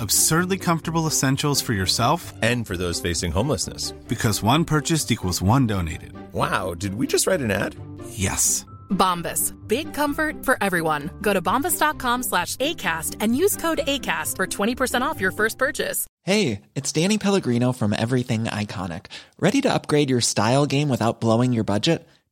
Absurdly comfortable essentials for yourself and for those facing homelessness. Because one purchased equals one donated. Wow, did we just write an ad? Yes. Bombas. Big comfort for everyone. Go to bombas.com slash ACAST and use code ACAST for 20% off your first purchase. Hey, it's Danny Pellegrino from Everything Iconic. Ready to upgrade your style game without blowing your budget?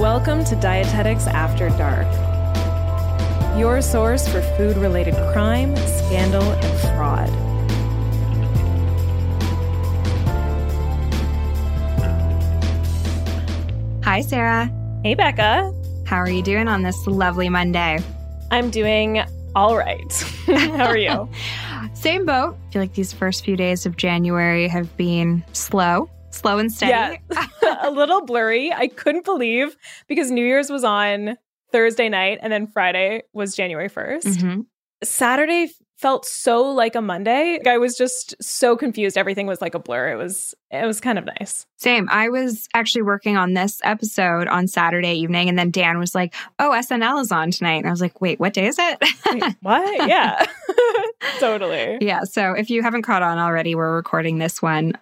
Welcome to Dietetics After Dark, your source for food related crime, scandal, and fraud. Hi, Sarah. Hey, Becca. How are you doing on this lovely Monday? I'm doing all right. How are you? Same boat. I feel like these first few days of January have been slow, slow and steady. Yeah, a little blurry. I couldn't believe because New Year's was on Thursday night and then Friday was January 1st. Mhm. Saturday felt so like a Monday. I was just so confused. Everything was like a blur. It was it was kind of nice. Same. I was actually working on this episode on Saturday evening, and then Dan was like, "Oh, SNL is on tonight," and I was like, "Wait, what day is it?" Wait, what? Yeah. totally. yeah. So if you haven't caught on already, we're recording this one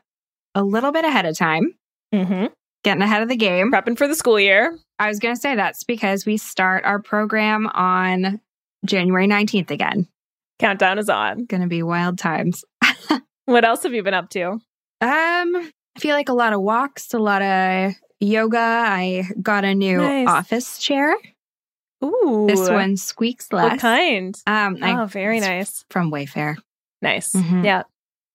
a little bit ahead of time, Mm-hmm. getting ahead of the game. Prepping for the school year. I was going to say that's because we start our program on January 19th again. Countdown is on. Going to be wild times. What else have you been up to? Um, I feel like a lot of walks, a lot of yoga. I got a new Nice. office chair. Ooh. This one squeaks less. What kind? Um, I- oh, very nice. from Wayfair. Nice. Mhm. Yeah.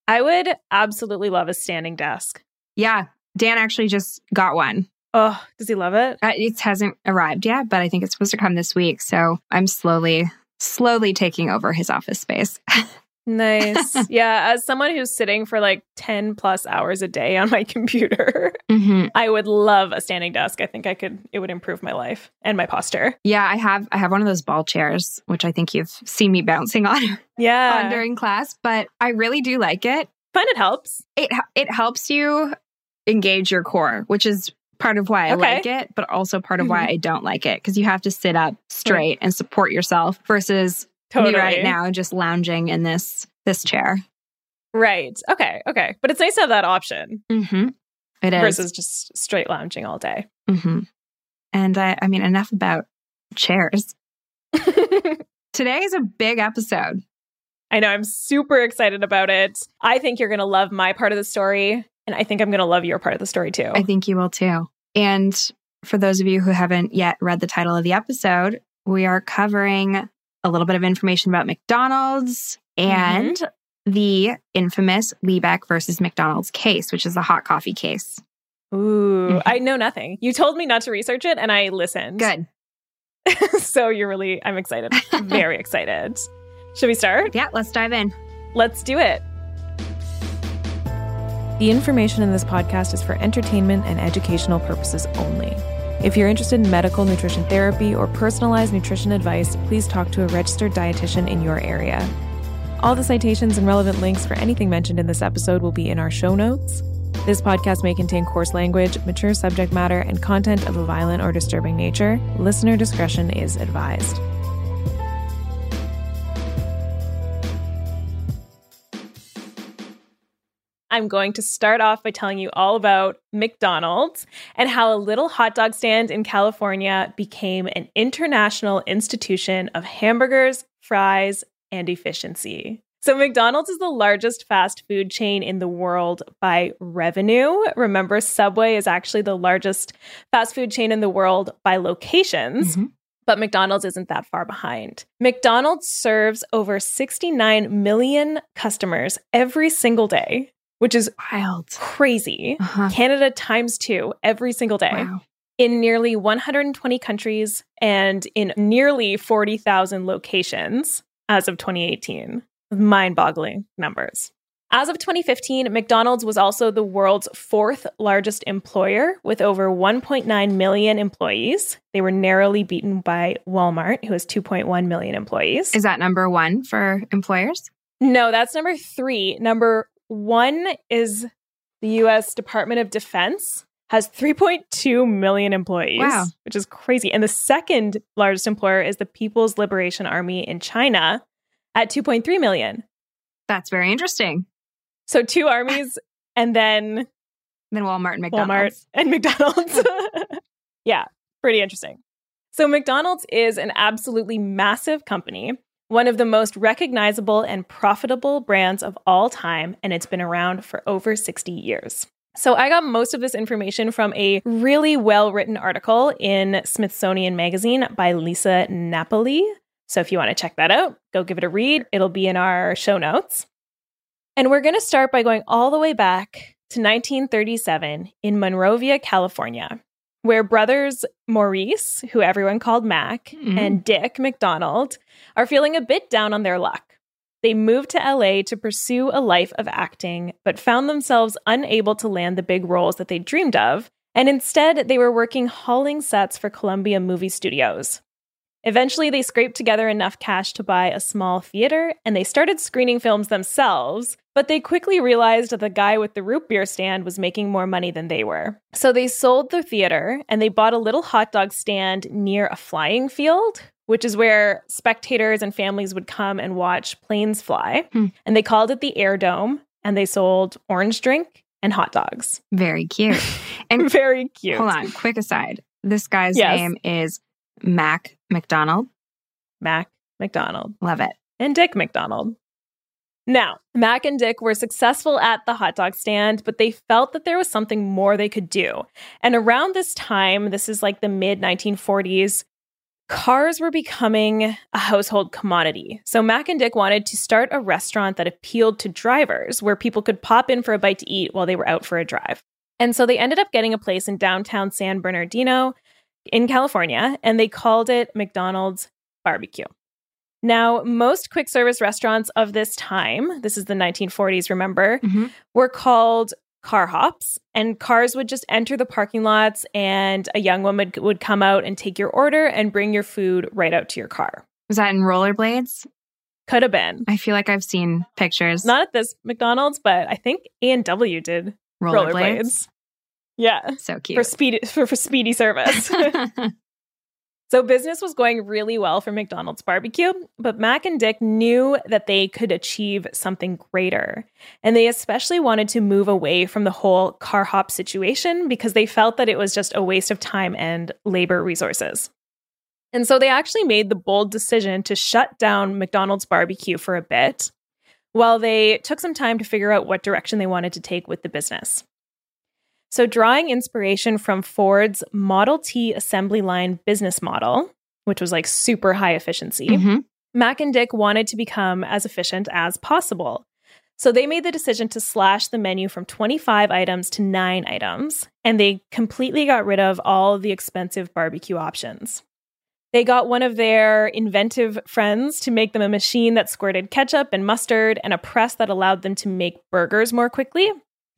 I would absolutely love a standing desk. Yeah, Dan actually just got one. Oh, does he love it? Uh, It hasn't arrived yet, but I think it's supposed to come this week. So I'm slowly, slowly taking over his office space. Nice. yeah. As someone who's sitting for like 10 plus hours a day on my computer, Mhm. I would love a standing desk. I think I could, it would improve my life and my posture. Yeah, I have. I have one of those ball chairs, which I think you've seen me bouncing on, Yeah. on during class. But I really do like it. Find it helps. It it helps you engage your core, which is part of why I Okay. like it, but also part of why I don't like it because you have to sit up straight and support yourself versus Totally. me right now just lounging in this this chair. Right. Okay. Okay. But it's nice to have that option Mm-hmm. It is. versus just straight lounging all day. hmm And I, I mean, enough about chairs. Today is a big episode. I know. I'm super excited about it. I think you're going to love my part of the story. And I think I'm going to love your part of the story too. I think you will too. And for those of you who haven't yet read the title of the episode, we are covering a little bit of information about McDonald's and the infamous Liebeck versus McDonald's case, which is the hot coffee case. Ooh, Mhm. I know nothing. You told me not to research it and I listened. Good. so you're really, I'm excited. Very excited. Should we start? Yeah, let's dive in. Let's do it. The information in this podcast is for entertainment and educational purposes only. If you're interested in medical nutrition therapy or personalized nutrition advice, please talk to a registered dietitian in your area. All the citations and relevant links for anything mentioned in this episode will be in our show notes. This podcast may contain coarse language, mature subject matter, and content of a violent or disturbing nature. Listener discretion is advised. I'm going to start off by telling you all about McDonald's and how a little hot dog stand in California became an international institution of hamburgers, fries, and efficiency. So, McDonald's is the largest fast food chain in the world by revenue. Remember, Subway is actually the largest fast food chain in the world by locations. Mhm. But McDonald's isn't that far behind. McDonald's serves over 69 million customers every single day, which is Wild. crazy. Uh-huh. Canada times two every single day Wow. in nearly 120 countries and in nearly 40,000 locations as of 2018. Mind boggling numbers. As of 2015, McDonald's was also the world's fourth largest employer with over 1.9 million employees. They were narrowly beaten by Walmart, who has 2.1 million employees. Is that number one for employers? No, that's number three. Number one is the US Department of Defense has 3.2 million employees, Wow. which is crazy. And the second largest employer is the People's Liberation Army in China at 2.3 million. That's very interesting. So two armies and then Then Walmart and Walmart McDonald's. and McDonald's. yeah, pretty interesting. So, McDonald's is an absolutely massive company, one of the most recognizable and profitable brands of all time, and it's been around for over 60 years. So, I got most of this information from a really well written article in Smithsonian Magazine by Lisa Napoli. So, if you want to check that out, go give it a read. It'll be in our show notes. And we're going to start by going all the way back to 1937 in Monrovia, California, where brothers Maurice, who everyone called Mac, Mhm. and Dick McDonald are feeling a bit down on their luck. They moved to LA to pursue a life of acting, but found themselves unable to land the big roles that they dreamed of, and instead they were working hauling sets for Columbia Movie Studios. Eventually, they scraped together enough cash to buy a small theater and they started screening films themselves, but they quickly realized that the guy with the root beer stand was making more money than they were. So they sold the theater and they bought a little hot dog stand near a flying field, which is where spectators and families would come and watch planes fly. Hmm. And they called it the Air Dome and they sold orange drink and hot dogs. Very cute. And Very cute. hold on, quick aside. This guy's Yes. name is Mac McDonald. Mac McDonald. Love it. and Dick McDonald. Now, Mac and Dick were successful at the hot dog stand, but they felt that there was something more they could do. And around this time, this is like the mid 1940s, cars were becoming a household commodity. So Mac and Dick wanted to start a restaurant that appealed to drivers where people could pop in for a bite to eat while they were out for a drive. And so they ended up getting a place in downtown San Bernardino in California, and they called it McDonald's Barbecue. Now, most quick service restaurants of this time, this is the 1940s, remember, Mhm. were called car hops, and cars would just enter the parking lots, and a young woman would come out and take your order and bring your food right out to your car. Was that in rollerblades? Could have been. I feel like I've seen pictures. Not at this McDonald's, but I think A&W did rollerblades. rollerblades. Yeah, So cute for speedy for, for speedy service. So business was going really well for McDonald's barbecue, but Mac and Dick knew that they could achieve something greater. And they especially wanted to move away from the whole car hop situation because they felt that it was just a waste of time and labor resources. And so they actually made the bold decision to shut down McDonald's barbecue for a bit while they took some time to figure out what direction they wanted to take with the business. So, drawing inspiration from Ford's Model T assembly line business model, which was like super high efficiency, Mhm. Mac and Dick wanted to become as efficient as possible. So they made the decision to slash the menu from 25 items to nine items, and they completely got rid of all the expensive barbecue options. They got one of their inventive friends to make them a machine that squirted ketchup and mustard and a press that allowed them to make burgers more quickly.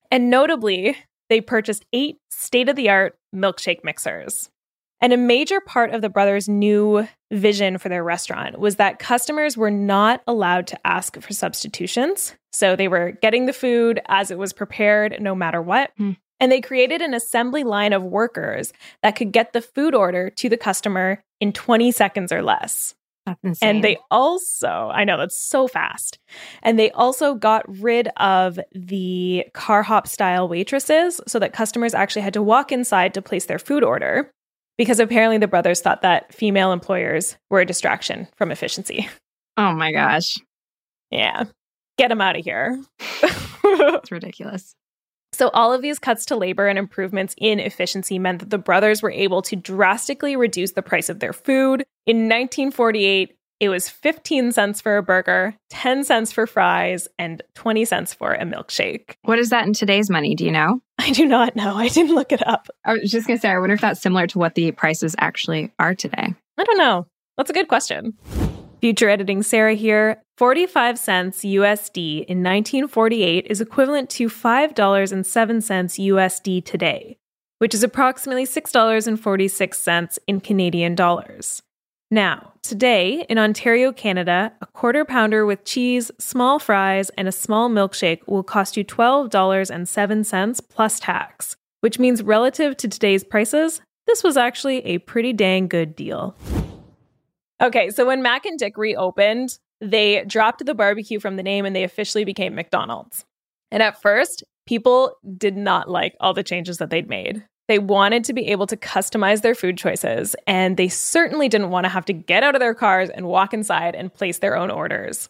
And notably, they purchased eight state of the art milkshake mixers. And a major part of the brothers' new vision for their restaurant was that customers were not allowed to ask for substitutions. So they were getting the food as it was prepared, no matter what. Mm. And they created an assembly line of workers that could get the food order to the customer in 20 seconds or less. And they also, I know that's so fast. And they also got rid of the car hop style waitresses so that customers actually had to walk inside to place their food order because apparently the brothers thought that female employers were a distraction from efficiency. Oh my gosh. Yeah. Get them out of here. it's ridiculous. So, all of these cuts to labor and improvements in efficiency meant that the brothers were able to drastically reduce the price of their food. In 1948, it was 15 cents for a burger, 10 cents for fries, and 20 cents for a milkshake. What is that in today's money? Do you know? I do not know. I didn't look it up. I was just going to say, I wonder if that's similar to what the prices actually are today. I don't know. That's a good question. Future editing Sarah here. 45 cents USD in 1948 is equivalent to $5.07 USD today, which is approximately $6.46 in Canadian dollars. Now, today in Ontario, Canada, a quarter pounder with cheese, small fries, and a small milkshake will cost you $12.07 plus tax, which means relative to today's prices, this was actually a pretty dang good deal. Okay, so when Mac and Dick reopened, they dropped the barbecue from the name and they officially became McDonald's. And at first, people did not like all the changes that they'd made. They wanted to be able to customize their food choices, and they certainly didn't want to have to get out of their cars and walk inside and place their own orders.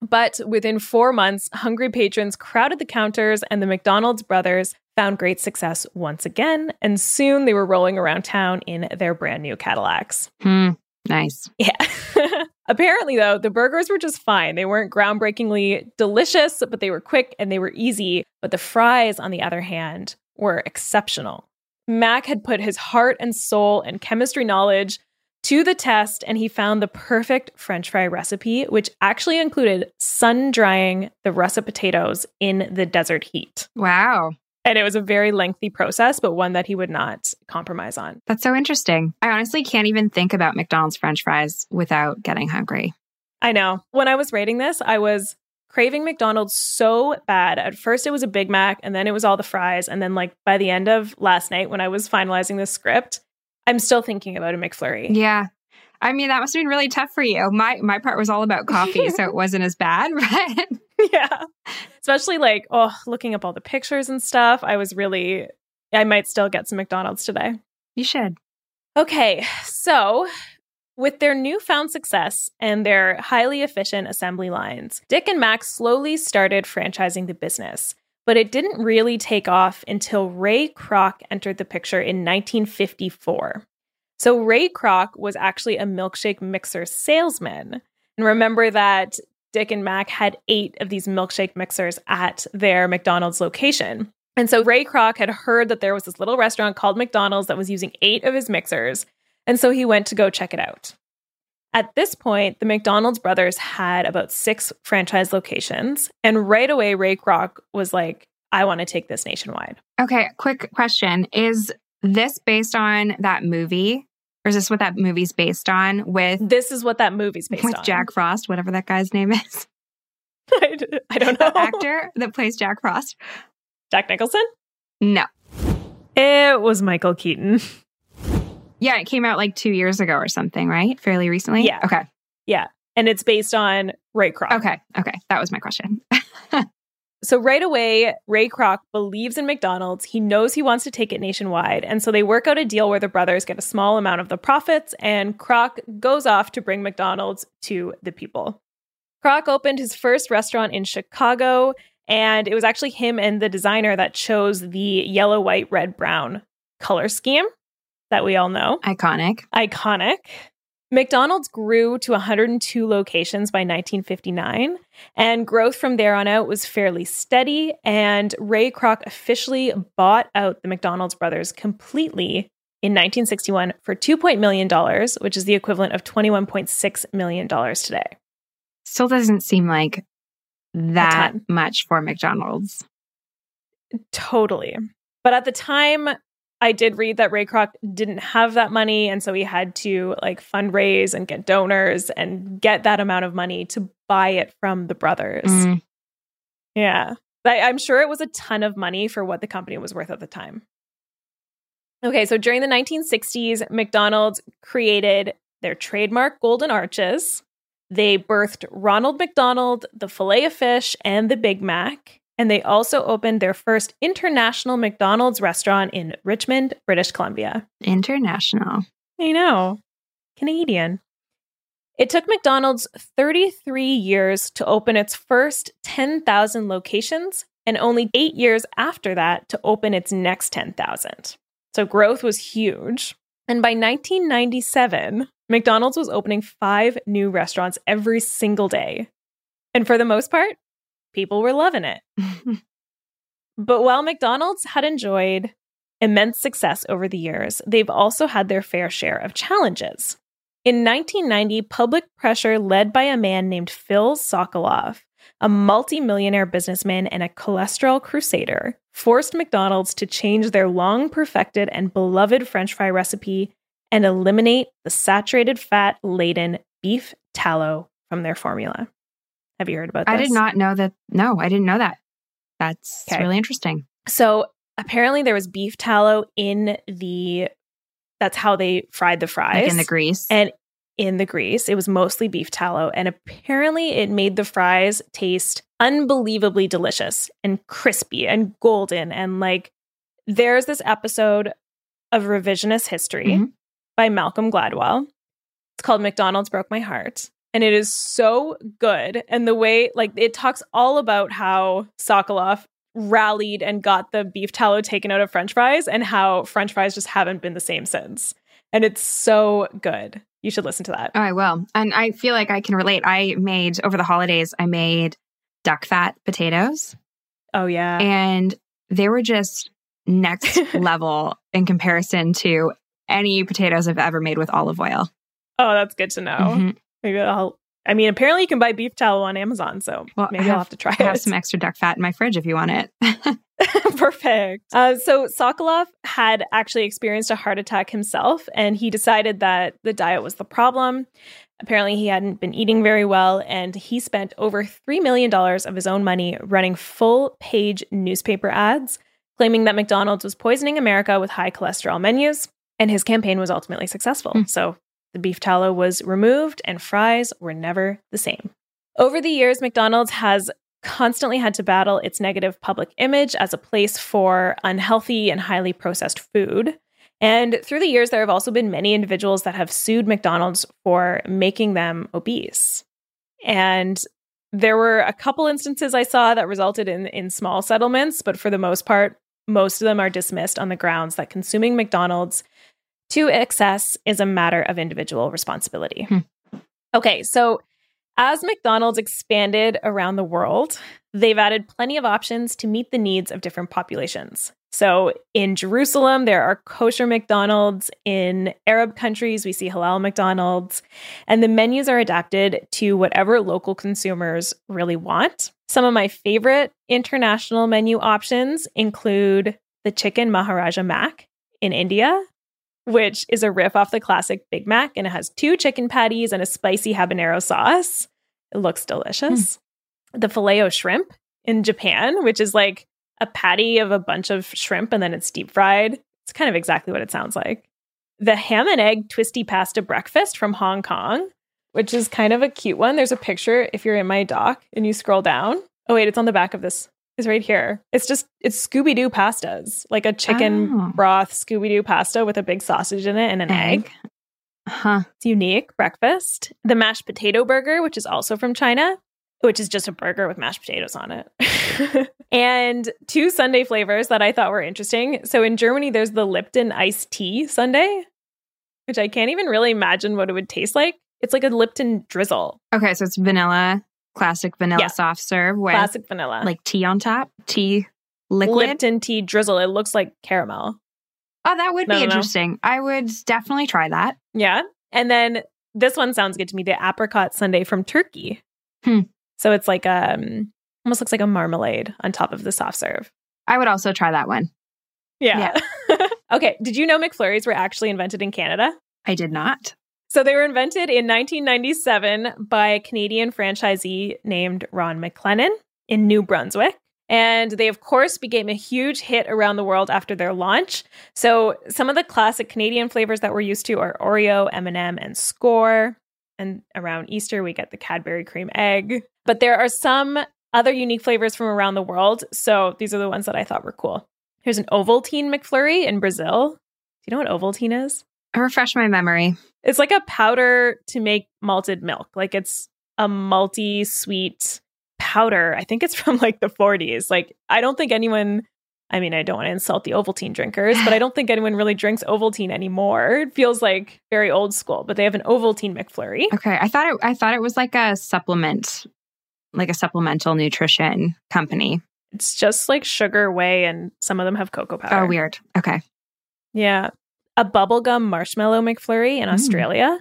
But within four months, hungry patrons crowded the counters, and the McDonald's brothers found great success once again. And soon they were rolling around town in their brand new Cadillacs. Hmm. Nice. Yeah. Apparently, though, the burgers were just fine. They weren't groundbreakingly delicious, but they were quick and they were easy. But the fries, on the other hand, were exceptional. Mac had put his heart and soul and chemistry knowledge to the test, and he found the perfect French fry recipe, which actually included sun drying the russet potatoes in the desert heat. Wow. And it was a very lengthy process, but one that he would not compromise on. That's so interesting. I honestly can't even think about McDonald's French fries without getting hungry. I know. When I was rating this, I was craving McDonald's so bad. At first, it was a Big Mac, and then it was all the fries. And then, like, by the end of last night, when I was finalizing the script, I'm still thinking about a McFlurry. Yeah. I mean, that must have been really tough for you. My my part was all about coffee, so it wasn't as bad, but yeah. Especially like, oh, looking up all the pictures and stuff. I was really, I might still get some McDonald's today. You should. Okay. So, with their newfound success and their highly efficient assembly lines, Dick and Max slowly started franchising the business. But it didn't really take off until Ray Kroc entered the picture in 1954. So, Ray Kroc was actually a milkshake mixer salesman. And remember that Dick and Mac had eight of these milkshake mixers at their McDonald's location. And so Ray Kroc had heard that there was this little restaurant called McDonald's that was using eight of his mixers. And so he went to go check it out. At this point, the McDonald's brothers had about six franchise locations. And right away, Ray Kroc was like, I want to take this nationwide. Okay, quick question. Is this based on that movie or is this what that movie's based on with This is what that movie's based with on. Jack Frost, whatever that guy's name is? I, I don't know. The actor that plays Jack Frost? Jack Nicholson? No. It was Michael Keaton. Yeah, it came out like 2 years ago or something, right? Fairly recently? Yeah. Okay. Yeah. And it's based on Ray Kroc. Okay. Okay. That was my question. So right away, Ray Kroc believes in McDonald's. He knows he wants to take it nationwide. And so they work out a deal where the brothers get a small amount of the profits, and Kroc goes off to bring McDonald's to the people. Kroc opened his first restaurant in Chicago, and it was actually him and the designer that chose the yellow, white, red, brown color scheme that we all know. Iconic. Iconic. McDonald's grew to 102 locations by 1959, and growth from there on out was fairly steady. And Ray Kroc officially bought out the McDonald's brothers completely in 1961 for $2 million, which is the equivalent of $21.6 million today. Still doesn't seem like that much for McDonald's. Totally. But at the time, I did read that Ray Kroc didn't have that money. And so he had to like fundraise and get donors and get that amount of money to buy it from the brothers. Mm. Yeah. I, I'm sure it was a ton of money for what the company was worth at the time. Okay, so during the 1960s, McDonald's created their trademark golden arches. They birthed Ronald McDonald, the filet of fish, and the Big Mac and they also opened their first international McDonald's restaurant in Richmond, British Columbia. International. I know. Canadian. It took McDonald's 33 years to open its first 10,000 locations and only eight years after that to open its next 10,000. So growth was huge. And by 1997, McDonald's was opening five new restaurants every single day. And for the most part, people were loving it. but while McDonald's had enjoyed immense success over the years, they've also had their fair share of challenges. In 1990, public pressure led by a man named Phil Sokolof, a multimillionaire businessman and a cholesterol crusader, forced McDonald's to change their long perfected and beloved French fry recipe and eliminate the saturated fat laden beef tallow from their formula. Have you heard about this? I did not know that. No, I didn't know that. That's okay. really interesting. So apparently there was beef tallow in the that's how they fried the fries. Like in the grease. And in the grease. It was mostly beef tallow. And apparently it made the fries taste unbelievably delicious and crispy and golden. And like there's this episode of Revisionist History mm-hmm. by Malcolm Gladwell. It's called McDonald's Broke My Heart and it is so good. And the way, like, it talks all about how Sokolof rallied and got the beef tallow taken out of French fries, and how French fries just haven't been the same since. And it's so good. You should listen to that. Oh, I will. And I feel like I can relate. I made over the holidays, I made duck fat potatoes. Oh, yeah. And they were just next level in comparison to any potatoes I've ever made with olive oil. Oh, that's good to know. Mm-hmm. Maybe I'll. I mean, apparently you can buy beef tallow on Amazon, so well, maybe have, I'll have to try it. I have some extra duck fat in my fridge if you want it. Perfect. Uh, so Sokolof had actually experienced a heart attack himself, and he decided that the diet was the problem. Apparently, he hadn't been eating very well, and he spent over $3 million of his own money running full page newspaper ads, claiming that McDonald's was poisoning America with high cholesterol menus. And his campaign was ultimately successful. Mm. So the beef tallow was removed and fries were never the same. Over the years, McDonald's has constantly had to battle its negative public image as a place for unhealthy and highly processed food. And through the years, there have also been many individuals that have sued McDonald's for making them obese. And there were a couple instances I saw that resulted in, in small settlements, but for the most part, most of them are dismissed on the grounds that consuming McDonald's to excess is a matter of individual responsibility. Hmm. Okay, so as McDonald's expanded around the world, they've added plenty of options to meet the needs of different populations. So in Jerusalem, there are kosher McDonald's. In Arab countries, we see halal McDonald's. And the menus are adapted to whatever local consumers really want. Some of my favorite international menu options include the chicken Maharaja Mac in India, which is a riff off the classic Big Mac, and it has two chicken patties and a spicy habanero sauce. It looks delicious. Mm. The filet shrimp in Japan, which is like a patty of a bunch of shrimp and then it's deep fried. It's kind of exactly what it sounds like. The ham and egg twisty pasta breakfast from Hong Kong, which is kind of a cute one. There's a picture if you're in my doc and you scroll down. Oh, wait, it's on the back of this is right here. It's just it's Scooby Doo pastas, like a chicken oh. broth Scooby Doo pasta with a big sausage in it and an egg. egg. Huh. It's unique breakfast. The mashed potato burger, which is also from China, which is just a burger with mashed potatoes on it. and two sundae flavors that I thought were interesting. So in Germany, there's the Lipton iced tea sundae, which I can't even really imagine what it would taste like. It's like a Lipton drizzle, Okay, so it's vanilla, classic vanilla Yeah. soft serve with classic vanilla. like tea on top, tea liquid. Lipton tea drizzle. It looks like caramel. Oh, that would No, be no, no. interesting. I would definitely try that. Yeah. And then this one sounds good to me the apricot sundae from Turkey. Hmm. So it's like um almost looks like a marmalade on top of the soft serve. I would also try that one. Yeah. okay. Did you know McFlurries were actually invented in Canada? I did not. So they were invented in 1997 by a Canadian franchisee named Ron McLennan in New Brunswick. And they, of course, became a huge hit around the world after their launch. So some of the classic Canadian flavors that we're used to are Oreo, M&M, and Skor. And around Easter, we get the Cadbury cream egg. But there are some other unique flavors from around the world. So these are the ones that I thought were cool. Here's an Ovaltine McFlurry in Brazil. Do you know what Ovaltine is? I Refresh my memory. It's like a powder to make malted milk. Like it's a multi sweet powder. I think it's from like the 40s. Like I don't think anyone I mean, I don't want to insult the Ovaltine drinkers, but I don't think anyone really drinks Ovaltine anymore. It feels like very old school, but they have an Ovaltine McFlurry. Okay, I thought it. I thought it was like a supplement, like a supplemental nutrition company. It's just like sugar whey and some of them have cocoa powder. Oh, weird. Okay. Yeah. A bubblegum marshmallow McFlurry in Mm. Australia,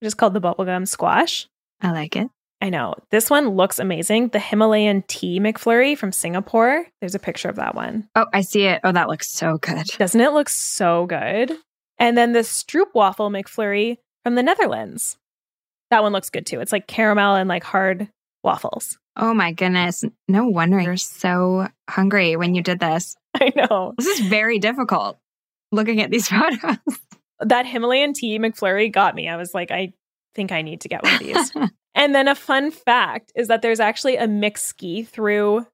which is called the bubblegum squash. I like it. I know. This one looks amazing. The Himalayan tea McFlurry from Singapore. There's a picture of that one. Oh, I see it. Oh, that looks so good. Doesn't it look so good? And then the Stroopwafel McFlurry from the Netherlands. That one looks good too. It's like caramel and like hard waffles. Oh my goodness. No wonder you're so hungry when you did this. I know. This is very difficult looking at these photos. That Himalayan tea McFlurry got me. I was like, I think I need to get one of these. and then a fun fact is that there's actually a McSki through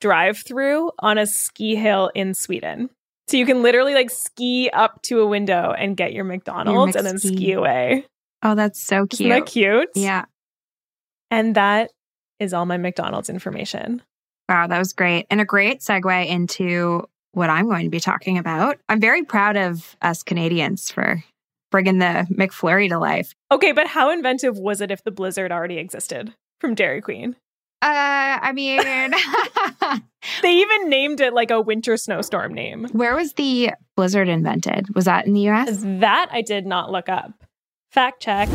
drive through on a ski hill in Sweden. So you can literally like ski up to a window and get your McDonald's and then ski away. oh, that's so Isn't cute. that cute? Yeah. And that is all my McDonald's information. Wow, that was great. And a great segue into what I'm going to be talking about. I'm very proud of us Canadians for bringing the McFlurry to life. Okay, but how inventive was it if the blizzard already existed from Dairy Queen? Uh, I mean, They even named it like a winter snowstorm name. where was the blizzard invented? Was that in the US? That I did not look up. Fact check.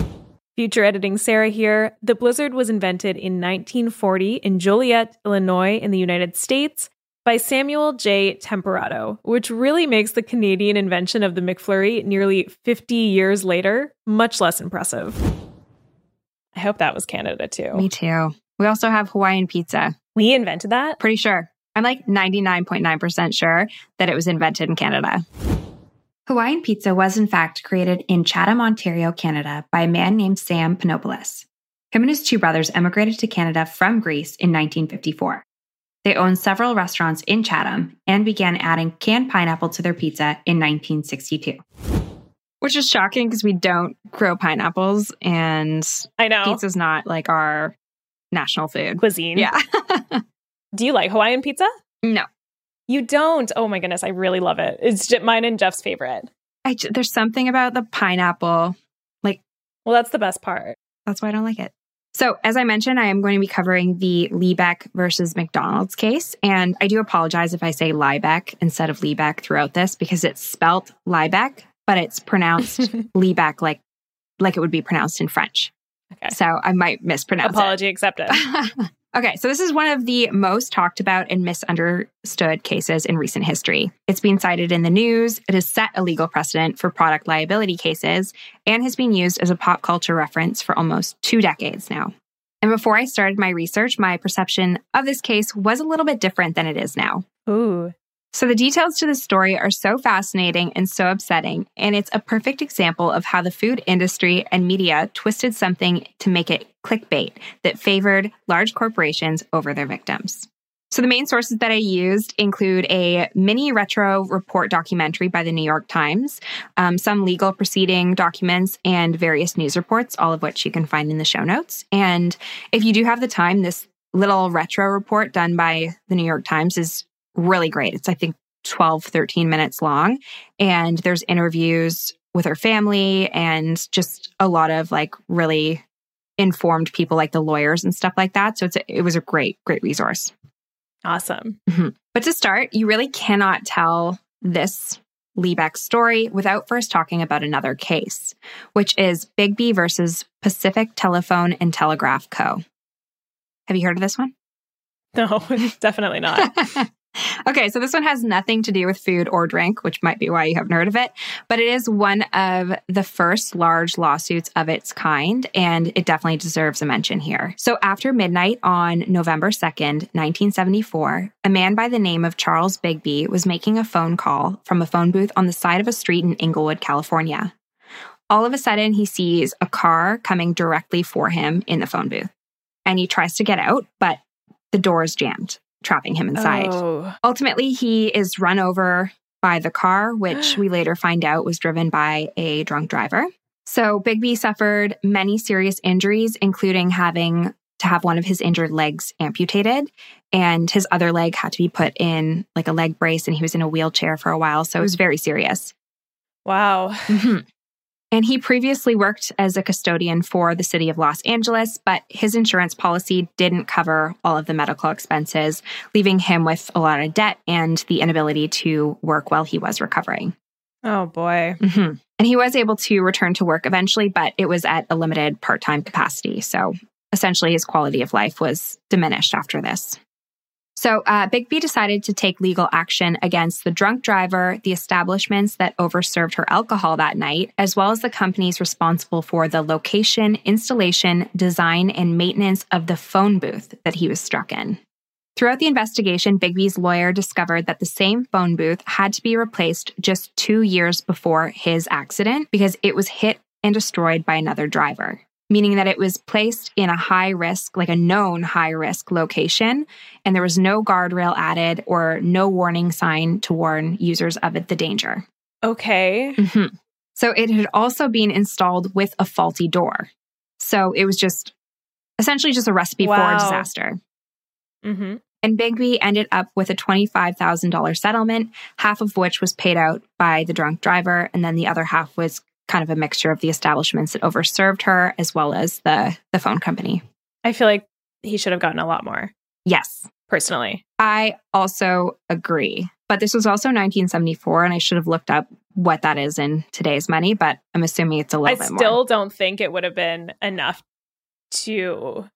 Future editing Sarah here. The blizzard was invented in 1940 in Joliet, Illinois, in the United States by Samuel J. Temperato, which really makes the Canadian invention of the McFlurry nearly 50 years later much less impressive. I hope that was Canada too. Me too. We also have Hawaiian pizza. We invented that? Pretty sure. I'm like 99.9% sure that it was invented in Canada. Hawaiian pizza was, in fact, created in Chatham, Ontario, Canada, by a man named Sam Panopoulos. Him and his two brothers emigrated to Canada from Greece in 1954. They owned several restaurants in Chatham and began adding canned pineapple to their pizza in 1962. Which is shocking because we don't grow pineapples and I know. pizza's not like our national food. Cuisine. Yeah. Do you like Hawaiian pizza? no. You don't. Oh my goodness, I really love it. It's j- mine and Jeff's favorite. I, j- there's something about the pineapple. Like, well, that's the best part. That's why I don't like it. So, as I mentioned, I am going to be covering the Liebeck versus McDonald's case. And I do apologize if I say Liebeck instead of Liebeck throughout this because it's spelt Liebeck, but it's pronounced Liebeck like, like it would be pronounced in French. Okay. So I might mispronounce it. Apology accepted. okay, so this is one of the most talked about and misunderstood cases in recent history. It's been cited in the news, it has set a legal precedent for product liability cases, and has been used as a pop culture reference for almost two decades now. And before I started my research, my perception of this case was a little bit different than it is now. Ooh. So, the details to this story are so fascinating and so upsetting, and it's a perfect example of how the food industry and media twisted something to make it clickbait that favored large corporations over their victims. So, the main sources that I used include a mini retro report documentary by the New York Times, um, some legal proceeding documents, and various news reports, all of which you can find in the show notes. And if you do have the time, this little retro report done by the New York Times is really great. It's, I think, 12, 13 minutes long. And there's interviews with her family and just a lot of like really informed people like the lawyers and stuff like that. So it's a, it was a great, great resource. Awesome. Mm-hmm. But to start, you really cannot tell this Liebeck story without first talking about another case, which is Bigbee versus Pacific Telephone and Telegraph Co. Have you heard of this one? No, definitely not. okay, so this one has nothing to do with food or drink, which might be why you haven't heard of it, but it is one of the first large lawsuits of its kind, and it definitely deserves a mention here. So, after midnight on November 2nd, 1974, a man by the name of Charles Bigbee was making a phone call from a phone booth on the side of a street in Inglewood, California. All of a sudden, he sees a car coming directly for him in the phone booth. And he tries to get out, but the door is jammed trapping him inside. Oh. Ultimately, he is run over by the car, which we later find out was driven by a drunk driver. So Bigbee suffered many serious injuries, including having to have one of his injured legs amputated and his other leg had to be put in like a leg brace and he was in a wheelchair for a while so it was very serious wow mm-hmm. And he previously worked as a custodian for the city of Los Angeles, but his insurance policy didn't cover all of the medical expenses, leaving him with a lot of debt and the inability to work while he was recovering. Oh boy. Mm-hmm. And he was able to return to work eventually, but it was at a limited part time capacity. So essentially, his quality of life was diminished after this. So uh, Bigbee decided to take legal action against the drunk driver, the establishments that overserved her alcohol that night, as well as the companies responsible for the location, installation, design, and maintenance of the phone booth that he was struck in. Throughout the investigation, Bigbee's lawyer discovered that the same phone booth had to be replaced just two years before his accident because it was hit and destroyed by another driver meaning that it was placed in a high risk, like a known high risk location, and there was no guardrail added or no warning sign to warn users of it, the danger. Okay. Mm-hmm. So it had also been installed with a faulty door. So it was just essentially just a recipe wow. for disaster. Mm-hmm. And Bigbee ended up with a $25,000 settlement, half of which was paid out by the drunk driver, and then the other half was kind of a mixture of the establishments that overserved her as well as the the phone company. I feel like he should have gotten a lot more. Yes. Personally. I also agree. But this was also 1974 and I should have looked up what that is in today's money, but I'm assuming it's a little I bit more. I still don't think it would have been enough to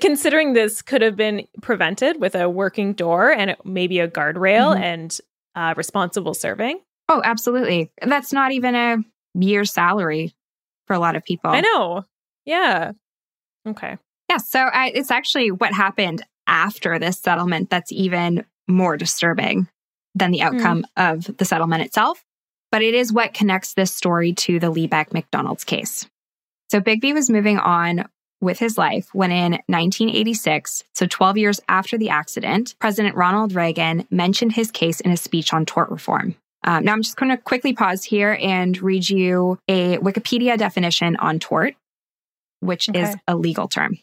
considering this could have been prevented with a working door and maybe a guardrail mm-hmm. and uh, responsible serving. Oh, absolutely. That's not even a year's salary for a lot of people. I know. Yeah. Okay. Yeah. So I, it's actually what happened after this settlement that's even more disturbing than the hmm. outcome mm. of the settlement itself. But it is what connects this story to the Liebeck McDonald's case. So Bigbee was moving on with his life when in 1986, so 12 years after the accident, President Ronald Reagan mentioned his case in a speech on tort reform. Um, now, I'm just going to quickly pause here and read you a Wikipedia definition on tort, which okay. is a legal term.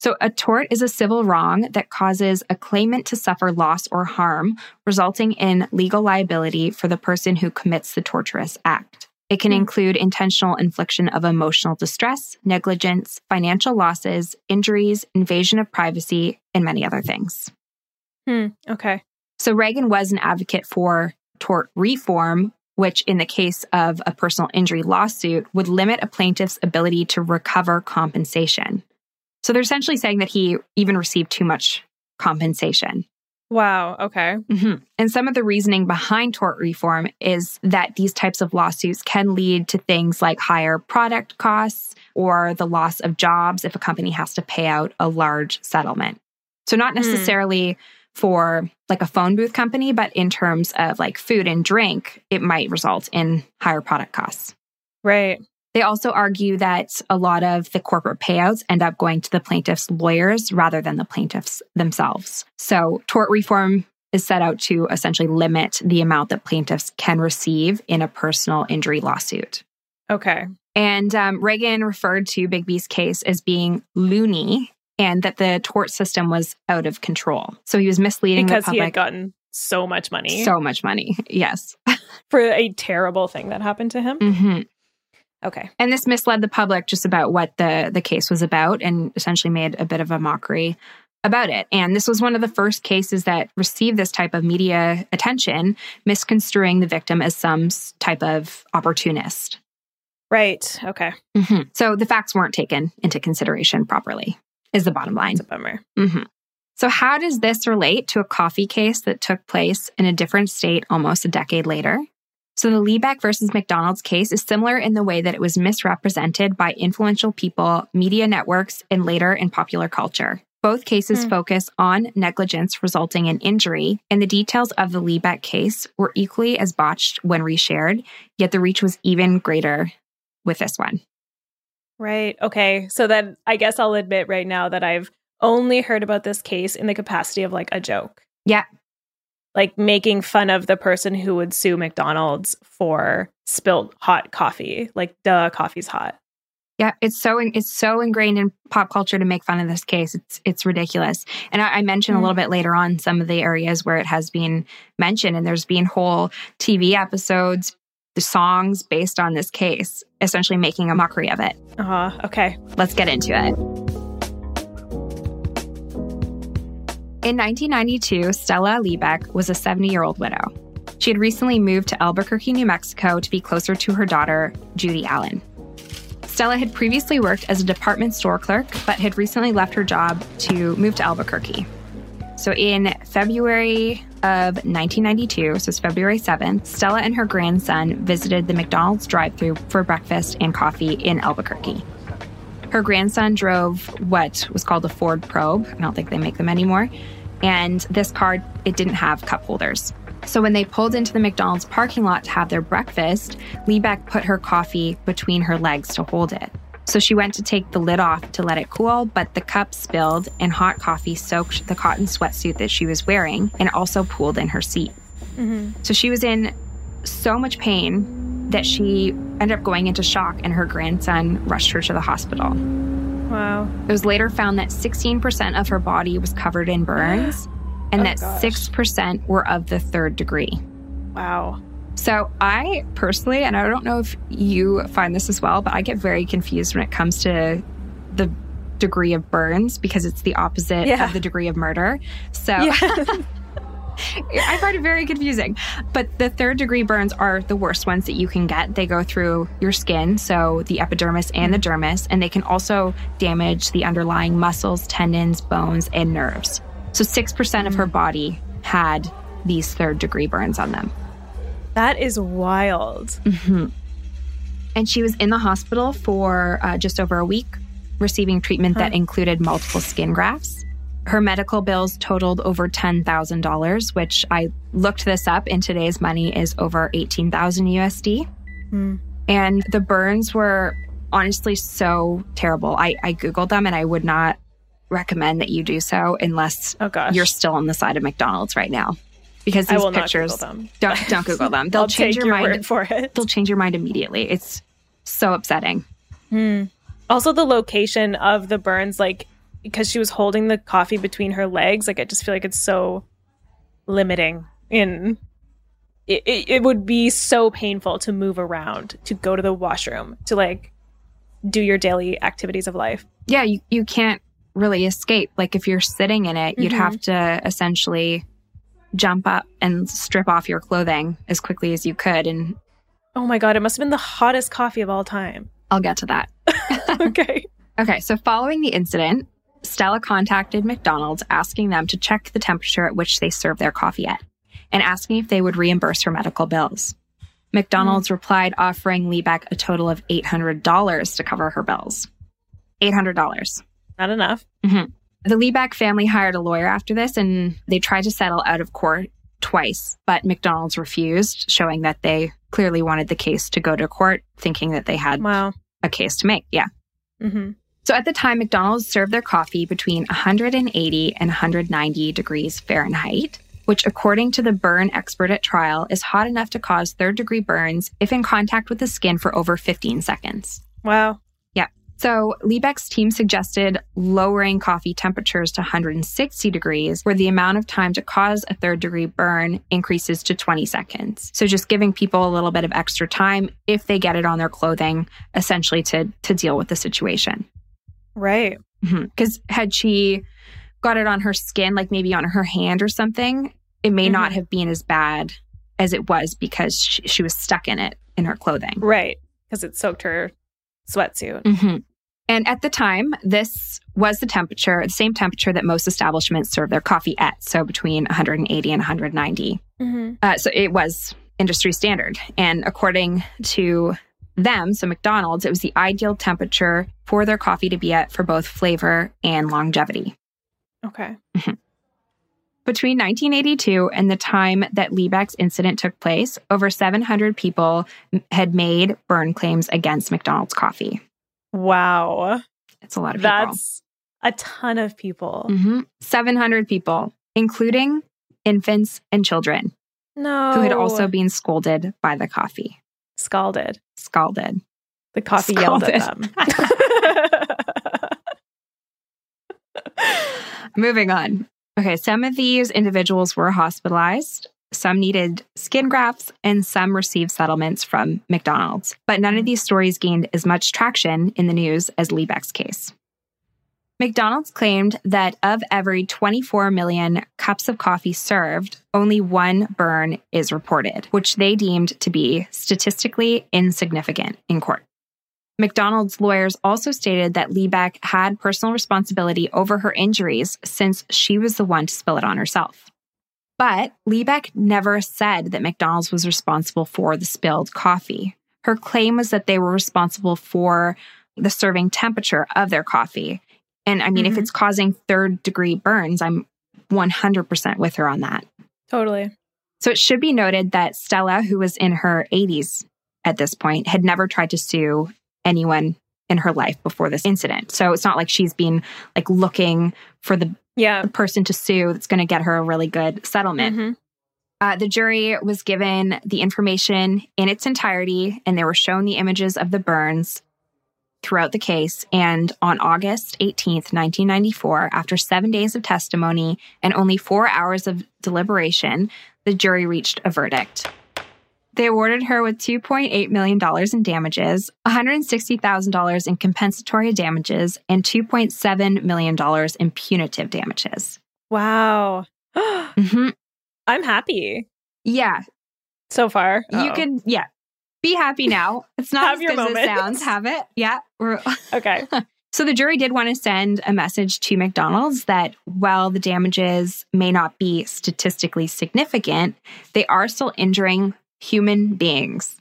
So, a tort is a civil wrong that causes a claimant to suffer loss or harm, resulting in legal liability for the person who commits the torturous act. It can mm. include intentional infliction of emotional distress, negligence, financial losses, injuries, invasion of privacy, and many other things. Hmm. Okay. So, Reagan was an advocate for tort reform, which in the case of a personal injury lawsuit would limit a plaintiff's ability to recover compensation. So they're essentially saying that he even received too much compensation. Wow. Okay. Mm-hmm. And some of the reasoning behind tort reform is that these types of lawsuits can lead to things like higher product costs or the loss of jobs if a company has to pay out a large settlement. So, not hmm. necessarily for like a phone booth company, but in terms of like food and drink, it might result in higher product costs. Right. They also argue that a lot of the corporate payouts end up going to the plaintiff's lawyers rather than the plaintiffs themselves. So, tort reform is set out to essentially limit the amount that plaintiffs can receive in a personal injury lawsuit. Okay. And um, Reagan referred to Bigbee's case as being loony and that the tort system was out of control. So he was misleading the public. because he had gotten so much money. So much money. Yes. for a terrible thing that happened to him. hmm Okay. And this misled the public just about what the the case was about, and essentially made a bit of a mockery about it. And this was one of the first cases that received this type of media attention, misconstruing the victim as some type of opportunist. Right. Okay. Mhm. So the facts weren't taken into consideration properly, is the bottom line. It's a bummer. hmm So, how does this relate to a coffee case that took place in a different state almost a decade later? So, the Liebeck versus McDonald's case is similar in the way that it was misrepresented by influential people, media networks, and later in popular culture. Both cases Hmm. focus on negligence resulting in injury, and the details of the Liebeck case were equally as botched when reshared, yet the reach was even greater with this one. Right. Okay. So then I guess I'll admit right now that I've only heard about this case in the capacity of like a joke. Yeah. Like making fun of the person who would sue McDonald's for spilt hot coffee. Like, duh, coffee's hot. Yeah, it's so it's so ingrained in pop culture to make fun of this case. It's it's ridiculous. And I, I mentioned a little mm. bit later on some of the areas where it has been mentioned, and there's been whole TV episodes, songs based on this case, essentially making a mockery of it. Uh huh. Okay. Let's get into it. In 1992, Stella Liebeck was a 70 year old widow. She had recently moved to Albuquerque, New Mexico to be closer to her daughter, Judy Allen. Stella had previously worked as a department store clerk, but had recently left her job to move to Albuquerque. So in February of 1992, so it's February 7th, Stella and her grandson visited the McDonald's drive through for breakfast and coffee in Albuquerque. Her grandson drove what was called a Ford Probe. I don't think they make them anymore. And this car, it didn't have cup holders. So when they pulled into the McDonald's parking lot to have their breakfast, Liebeck put her coffee between her legs to hold it. So she went to take the lid off to let it cool, but the cup spilled and hot coffee soaked the cotton sweatsuit that she was wearing and also pooled in her seat. Mm-hmm. So she was in so much pain that she ended up going into shock and her grandson rushed her to the hospital. Wow. It was later found that 16% of her body was covered in burns and Oh, that gosh. 6% were of the third degree. Wow. So, I personally, and I don't know if you find this as well, but I get very confused when it comes to the degree of burns because it's the opposite Yeah. of the degree of murder. So, Yeah. I find it very confusing. But the third degree burns are the worst ones that you can get. They go through your skin, so the epidermis and the mm-hmm. dermis, and they can also damage the underlying muscles, tendons, bones, and nerves. So 6% of her mm. body had these third degree burns on them. That is wild. And she was in the hospital for uh, just over a week, receiving treatment that included multiple skin grafts. Her medical bills totaled over $10,000, which I looked this up in today's money is over 18,000 USD. And the burns were honestly so terrible. I, I Googled them and I would not recommend that you do so unless Oh you're still on the side of McDonald's right now. Because I these pictures Google them. don't don't Google them. They'll change your, your mind for it. they'll change your mind immediately. It's so upsetting. Also, the location of the burns, like because she was holding the coffee between her legs, like I just feel like it's so limiting. In it, it, it would be so painful to move around, to go to the washroom, to like do your daily activities of life. Yeah, you, you can't really escape. Like if you're sitting in it, you'd Mm-hmm. have to essentially jump up and strip off your clothing as quickly as you could. And Oh my god, it must have been the hottest coffee of all time. I'll get to that. okay. Okay, so following the incident, Stella contacted McDonald's asking them to check the temperature at which they serve their coffee at and asking if they would reimburse her medical bills. McDonald's mm. replied offering Liebeck a total of $800 to cover her bills. $800. Not enough. Mm-hmm. The Liebeck family hired a lawyer after this and they tried to settle out of court twice, but McDonald's refused, showing that they clearly wanted the case to go to court, thinking that they had Wow. a case to make. Yeah. hmm So at the time, McDonald's served their coffee between 180 and 190 degrees Fahrenheit, which, according to the burn expert at trial, is hot enough to cause third degree burns if in contact with the skin for over 15 seconds. Wow. So, Liebeck's team suggested lowering coffee temperatures to 160 degrees, where the amount of time to cause a third degree burn increases to 20 seconds. So, just giving people a little bit of extra time if they get it on their clothing, essentially to, to deal with the situation. Right. Because mm-hmm. had she got it on her skin, like maybe on her hand or something, it may mm-hmm. not have been as bad as it was because she, she was stuck in it in her clothing. Right. Because it soaked her sweatsuit. Mm-hmm. And at the time, this was the temperature, the same temperature that most establishments serve their coffee at. So between 180 and 190. Mm-hmm. Uh, so it was industry standard. And according to them, so McDonald's, it was the ideal temperature for their coffee to be at for both flavor and longevity. Okay. Mm-hmm. Between 1982 and the time that Liebeck's incident took place, over 700 people had made burn claims against McDonald's coffee. Wow. It's a lot of people. That's a ton of people. Mm-hmm. 700 people, including infants and children. No. Who had also been scolded by the coffee. Scalded. Scalded. The coffee Scalded. yelled at them. Moving on. Okay, some of these individuals were hospitalized. Some needed skin grafts and some received settlements from McDonald's. But none of these stories gained as much traction in the news as Liebeck's case. McDonald's claimed that of every 24 million cups of coffee served, only one burn is reported, which they deemed to be statistically insignificant in court. McDonald's lawyers also stated that Liebeck had personal responsibility over her injuries since she was the one to spill it on herself. But Liebeck never said that McDonald's was responsible for the spilled coffee. Her claim was that they were responsible for the serving temperature of their coffee. And I mean, mm-hmm. if it's causing third degree burns, I'm 100% with her on that. Totally. So it should be noted that Stella, who was in her 80s at this point, had never tried to sue anyone in her life before this incident. So it's not like she's been like looking for the yeah. person to sue that's going to get her a really good settlement. Mm-hmm. Uh, the jury was given the information in its entirety and they were shown the images of the burns throughout the case. And on August 18th, 1994, after seven days of testimony and only four hours of deliberation, the jury reached a verdict. They awarded her with $2.8 million in damages, $160,000 in compensatory damages, and $2.7 million in punitive damages. Wow. mm-hmm. I'm happy. Yeah. So far. Uh-oh. You can, yeah. Be happy now. It's not as good as it sounds. Have it. Yeah. okay. So the jury did want to send a message to McDonald's that while the damages may not be statistically significant, they are still injuring human beings.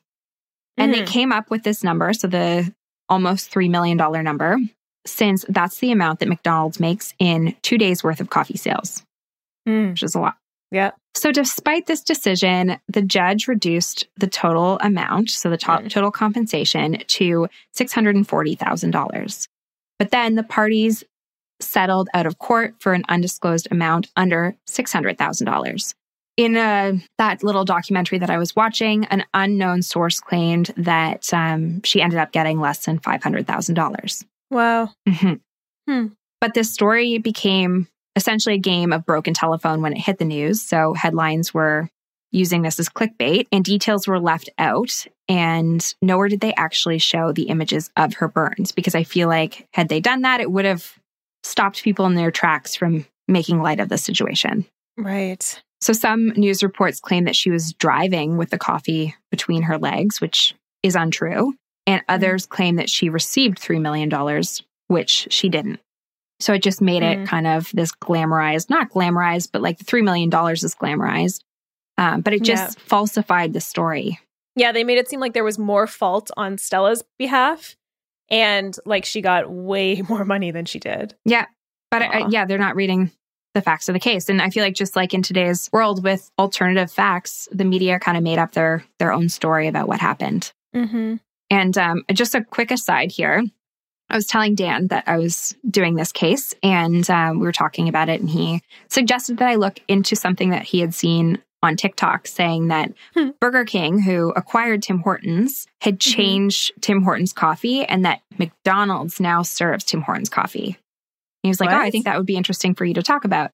And mm-hmm. they came up with this number, so the almost $3 million number, since that's the amount that McDonald's makes in two days worth of coffee sales, mm. which is a lot. Yeah. So, despite this decision, the judge reduced the total amount, so the to- mm. total compensation, to $640,000. But then the parties settled out of court for an undisclosed amount under $600,000. In a, that little documentary that I was watching, an unknown source claimed that um, she ended up getting less than $500,000. Wow. Mm-hmm. Hmm. But this story became essentially a game of broken telephone when it hit the news. So headlines were using this as clickbait and details were left out. And nowhere did they actually show the images of her burns because I feel like had they done that, it would have stopped people in their tracks from making light of the situation. Right. So some news reports claim that she was driving with the coffee between her legs, which is untrue. And mm-hmm. others claim that she received $3 million, which she didn't. So it just made mm. it kind of this glamorized, not glamorized, but like the $3 million is glamorized. Um, but it just yeah. falsified the story. Yeah, they made it seem like there was more fault on Stella's behalf and like she got way more money than she did. Yeah. But uh, yeah, they're not reading the facts of the case. And I feel like just like in today's world with alternative facts, the media kind of made up their their own story about what happened. Mm-hmm. And um, just a quick aside here. I was telling Dan that I was doing this case and um, we were talking about it, and he suggested that I look into something that he had seen on TikTok saying that Hmm. Burger King, who acquired Tim Hortons, had Mm-hmm. changed Tim Hortons coffee and that McDonald's now serves Tim Hortons coffee. He was like, Oh, I think that would be interesting for you to talk about.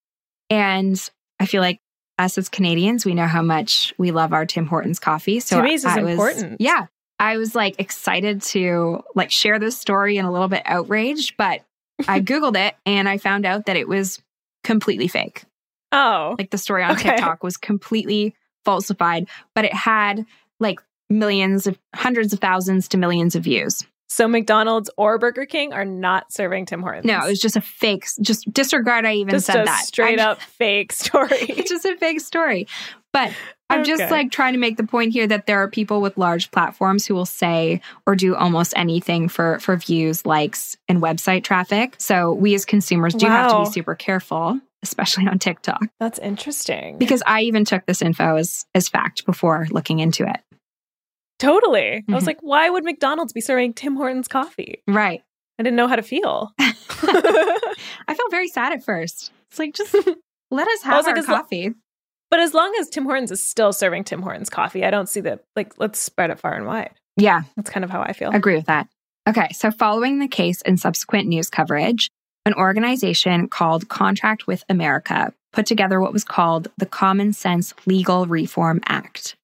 And I feel like us as Canadians, we know how much we love our Tim Hortons coffee. So is I was, important. Yeah. I was like excited to like share this story and a little bit outraged, but I Googled it and I found out that it was completely fake. Oh, Like the story on Okay. TikTok was completely falsified, but it had like millions of hundreds of thousands to millions of views. So McDonald's or Burger King are not serving Tim Hortons. No, it was just a fake, just disregard I even just said a that. straight I'm- up fake story. It's just a fake story. But I'm just like trying to make the point here that there are people with large platforms who will say or do almost anything for for views, likes, and website traffic. So we as consumers do have to be super careful, especially on TikTok. That's interesting. Because I even took this info as as fact before looking into it. Totally. I was Mhm. like, why would McDonald's be serving Tim Hortons coffee? Right. I didn't know how to feel. I felt very sad at first. It's like just let us have was like, our as lo- coffee. but as long as Tim Hortons is still serving Tim Hortons coffee, I don't see that. Like, let's spread it far and wide. yeah, That's kind of how I feel. Agree with that. Okay, so following the case and subsequent news coverage, an organization called Contract with America put together what was called the Common Sense Legal Reform Act.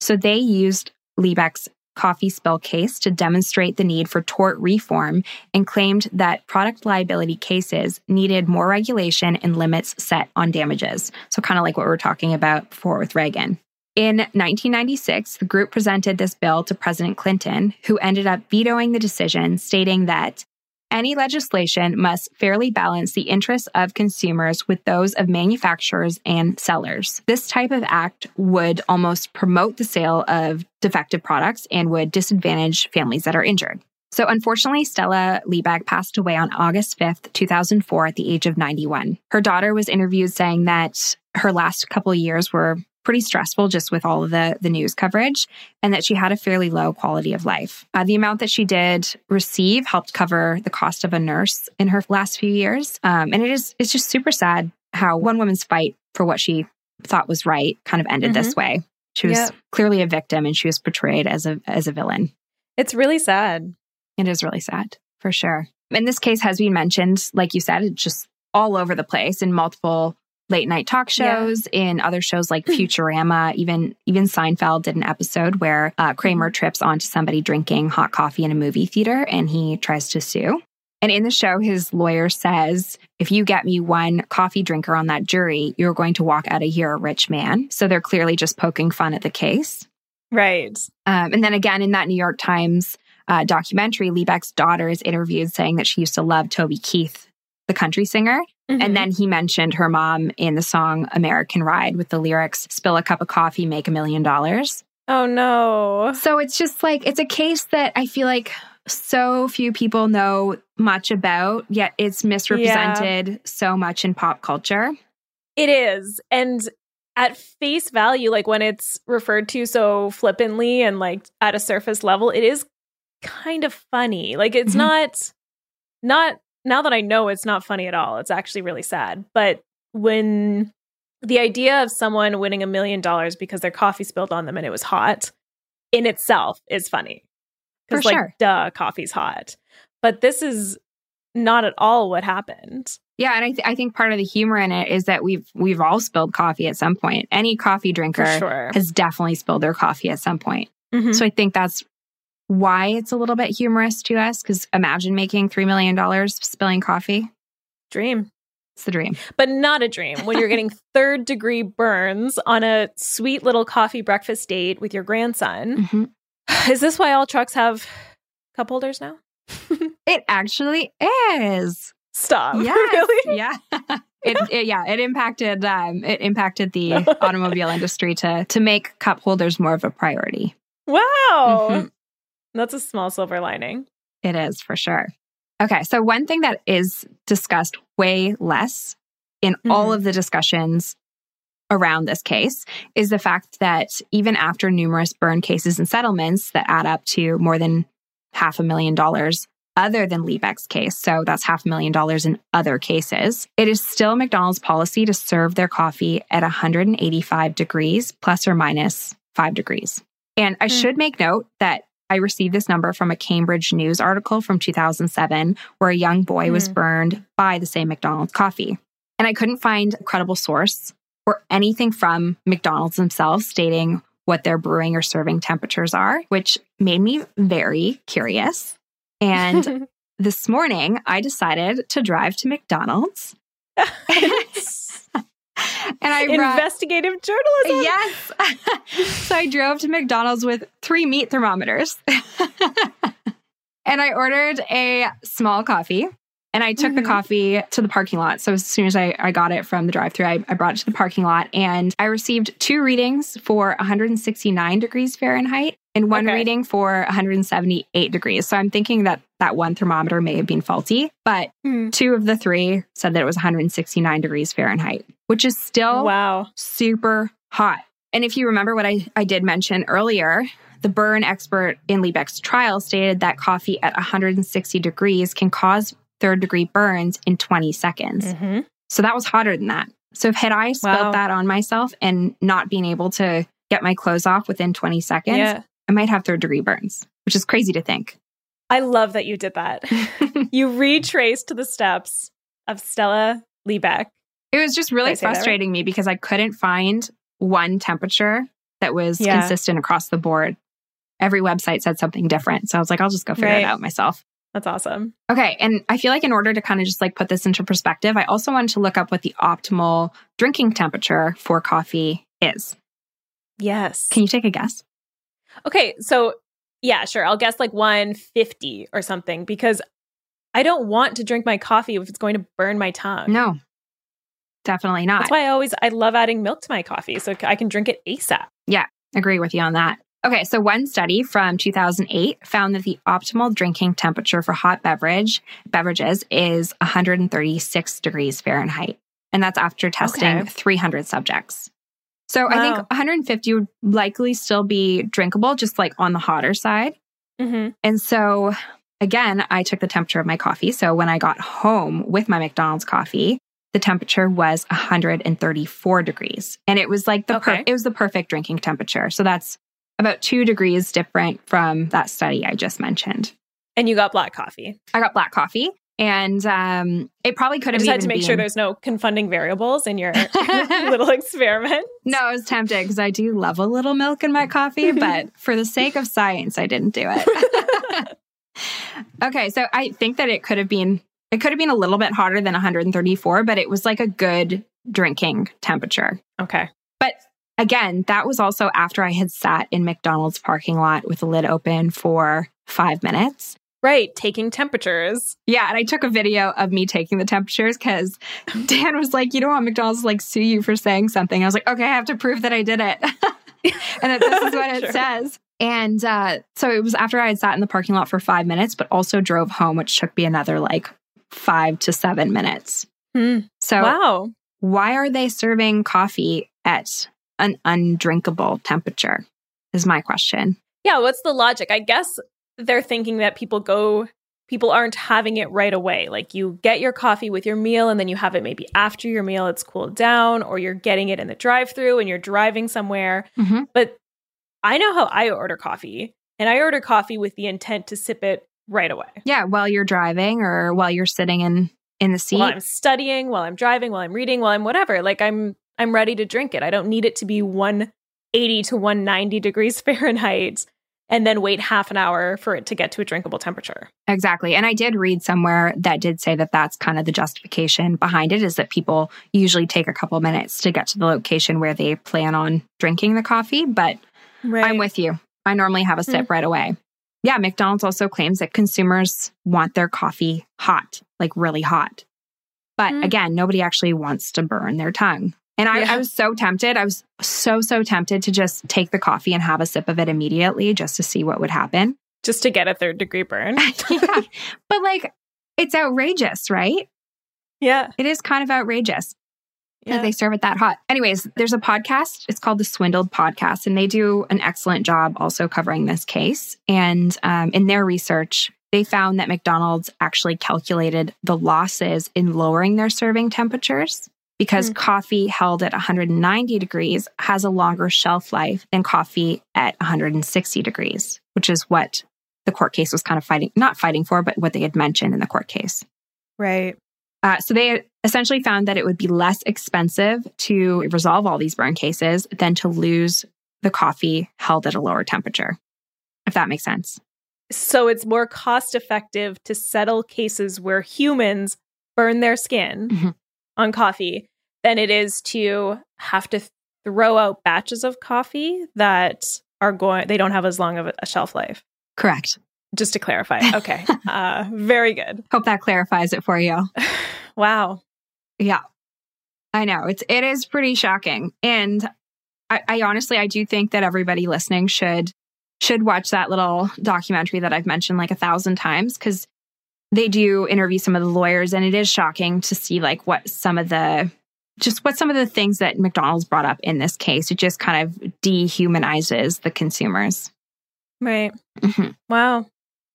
So they used Liebeck's coffee spill case to demonstrate the need for tort reform and claimed that product liability cases needed more regulation and limits set on damages. So, kind of like what we were talking about before with Reagan. In 1996, the group presented this bill to President Clinton, who ended up vetoing the decision, stating that any legislation must fairly balance the interests of consumers with those of manufacturers and sellers. This type of act would almost promote the sale of defective products and would disadvantage families that are injured. So, unfortunately, Stella Liebeck passed away on August 5th, 2004, at the age of 91. Her daughter was interviewed saying that her last couple years were pretty stressful just with all of the, the news coverage and that she had a fairly low quality of life. Uh, the amount that she did receive helped cover the cost of a nurse in her last few years. Um, and it is it's just super sad how one woman's fight for what she thought was right kind of ended this way. She was Yeah. clearly a victim and she was portrayed as a as a villain. It's really sad. It is really sad, for sure. And this case has been mentioned, like you said, it's just all over the place in multiple late night talk Yeah. shows, in other shows like Futurama. Even even Seinfeld did an episode where uh, Kramer trips onto somebody drinking hot coffee in a movie theater, and he tries to sue. And in the show, his lawyer says, if you get me one coffee drinker on that jury, you're going to walk out of here a rich man. So they're clearly just poking fun at the case. Right. Um, and then again, in that New York Times uh, documentary, Liebeck's daughter is interviewed saying that she used to love Toby Keith, the country singer. Mhm. And then he mentioned her mom in the song American Ride with the lyrics, spill a cup of coffee, make a million dollars. oh no. So it's just like, it's a case that I feel like so few people know much about, yet it's misrepresented so much in pop culture. It is. And at face value, like when it's referred to so flippantly and like at a surface level, it is kind of funny. Like it's Mhm. not not now that I know it's not funny at all. It's actually really sad. But when the idea of someone winning a million dollars because their coffee spilled on them and it was hot in itself is funny. Because like sure. duh, coffee's hot. But this is not at all what happened. Yeah, and I, th- I think part of the humor in it is that we've we've all spilled coffee at some point. Any coffee drinker sure. has definitely spilled their coffee at some point. Mhm. So I think that's why it's a little bit humorous to us. Because imagine making three million dollars spilling coffee. Dream. It's the dream. but not a dream when you're getting third degree burns on a sweet little coffee breakfast date with your grandson. Mhm. Is this why all trucks have cup holders now? It actually is. Stop. Yes. really? Yeah. It, it- yeah, it impacted um, it impacted the automobile industry to to make cup holders more of a priority. Wow. Mhm. That's a small silver lining. It is for sure. Okay, so one thing that is discussed way less in all Mhm. of the discussions around this case is the fact that even after numerous burn cases and settlements that add up to more than half a million dollars, other than Liebeck's case, so that's half a million dollars in other cases, it is still McDonald's policy to serve their coffee at 185 degrees plus or minus five degrees. And I mm. should make note that I received this number from a Cambridge News article from 2007 where a young boy mm. was burned by the same McDonald's coffee. And I couldn't find a credible source or anything from McDonald's themselves stating what their brewing or serving temperatures are, which made me very curious. And this morning, I decided to drive to McDonald's. and I investigative journalism. Yes. so I drove to McDonald's with three meat thermometers. and I ordered a small coffee and I took mm-hmm. the coffee to the parking lot. So as soon as I, I got it from the drive through, I, I brought it to the parking lot and I received two readings for 169 degrees Fahrenheit and one okay. reading for 178 degrees. So I'm thinking that that one thermometer may have been faulty, but mm. two of the three said that it was 169 degrees Fahrenheit, which is still wow super hot. And if you remember what I, I did mention earlier, the burn expert in Liebeck's trial stated that coffee at 160 degrees can cause third degree burns in 20 seconds. Mm-hmm. So that was hotter than that. So if had I spilled wow. that on myself and not being able to get my clothes off within 20 seconds, yeah. I might have third degree burns, which is crazy to think. I love that you did that. you retraced the steps of Stella Liebeck. It was just really frustrating right? me because I couldn't find one temperature that was yeah. consistent across the board. Every website said something different. So I was like, I'll just go figure right. it out myself. That's awesome. Okay. And I feel like in order to kind of just like put this into perspective, I also wanted to look up what the optimal drinking temperature for coffee is. Yes. Can you take a guess? Okay. So, yeah, sure. I'll guess like 150 or something because I don't want to drink my coffee if it's going to burn my tongue. No, definitely not. That's why I always, I love adding milk to my coffee so I can drink it ASAP. Yeah. Agree with you on that. Okay, so one study from 2008 found that the optimal drinking temperature for hot beverage beverages is 136 degrees Fahrenheit, and that's after testing okay. 300 subjects. So wow. I think 150 would likely still be drinkable, just like on the hotter side. Mm-hmm. And so again, I took the temperature of my coffee. So when I got home with my McDonald's coffee, the temperature was 134 degrees, and it was like the okay. per- it was the perfect drinking temperature. So that's about two degrees different from that study I just mentioned. And you got black coffee. I got black coffee. And um, it probably could have. just had to make been... sure there's no confounding variables in your little experiment. No, I was tempted because I do love a little milk in my coffee, but for the sake of science, I didn't do it. okay, so I think that it could have been it could have been a little bit hotter than 134, but it was like a good drinking temperature. Okay. But again, that was also after I had sat in McDonald's parking lot with the lid open for five minutes. Right, taking temperatures. Yeah, and I took a video of me taking the temperatures because Dan was like, "You don't want McDonald's to like sue you for saying something." I was like, "Okay, I have to prove that I did it," and that this is what it sure. says. And uh, so it was after I had sat in the parking lot for five minutes, but also drove home, which took me another like five to seven minutes. Hmm. So, wow, why are they serving coffee at an undrinkable temperature? Is my question. Yeah, what's the logic? I guess they're thinking that people go people aren't having it right away. Like you get your coffee with your meal and then you have it maybe after your meal it's cooled down or you're getting it in the drive-through and you're driving somewhere. Mm-hmm. But I know how I order coffee and I order coffee with the intent to sip it right away. Yeah, while you're driving or while you're sitting in in the seat. While I'm studying, while I'm driving, while I'm reading, while I'm whatever. Like I'm I'm ready to drink it. I don't need it to be 180 to 190 degrees Fahrenheit and then wait half an hour for it to get to a drinkable temperature. Exactly. And I did read somewhere that did say that that's kind of the justification behind it is that people usually take a couple minutes to get to the location where they plan on drinking the coffee. But right. I'm with you. I normally have a sip mm. right away. Yeah, McDonald's also claims that consumers want their coffee hot, like really hot. But mm. again, nobody actually wants to burn their tongue. And I, yeah. I, was so tempted. I was so, so tempted to just take the coffee and have a sip of it immediately just to see what would happen. Just to get a third degree burn. yeah. But like, it's outrageous, right? Yeah. It is kind of outrageous yeah. they serve it that hot. Anyways, there's a podcast. It's called the Swindled Podcast, and they do an excellent job also covering this case. And um, in their research, they found that McDonald's actually calculated the losses in lowering their serving temperatures because mm. coffee held at 190 degrees has a longer shelf life than coffee at 160 degrees, which is what the court case was kind of fighting, not fighting for, but what they had mentioned in the court case. Right. Uh, so they essentially found that it would be less expensive to resolve all these burn cases than to lose the coffee held at a lower temperature, if that makes sense. So it's more cost effective to settle cases where humans burn their skin mm-hmm. on coffee than it is to have to throw out batches of coffee that are going they don't have as long of a shelf life. Correct. Just to clarify. Okay. uh, very good. Hope that clarifies it for you. wow. Yeah. I know. It's it is pretty shocking. And I, I honestly I do think that everybody listening should should watch that little documentary that I've mentioned like a thousand times because they do interview some of the lawyers and it is shocking to see like what some of the just what some of the things that McDonald's brought up in this case. It just kind of dehumanizes the consumers. Right. Mm-hmm. Wow.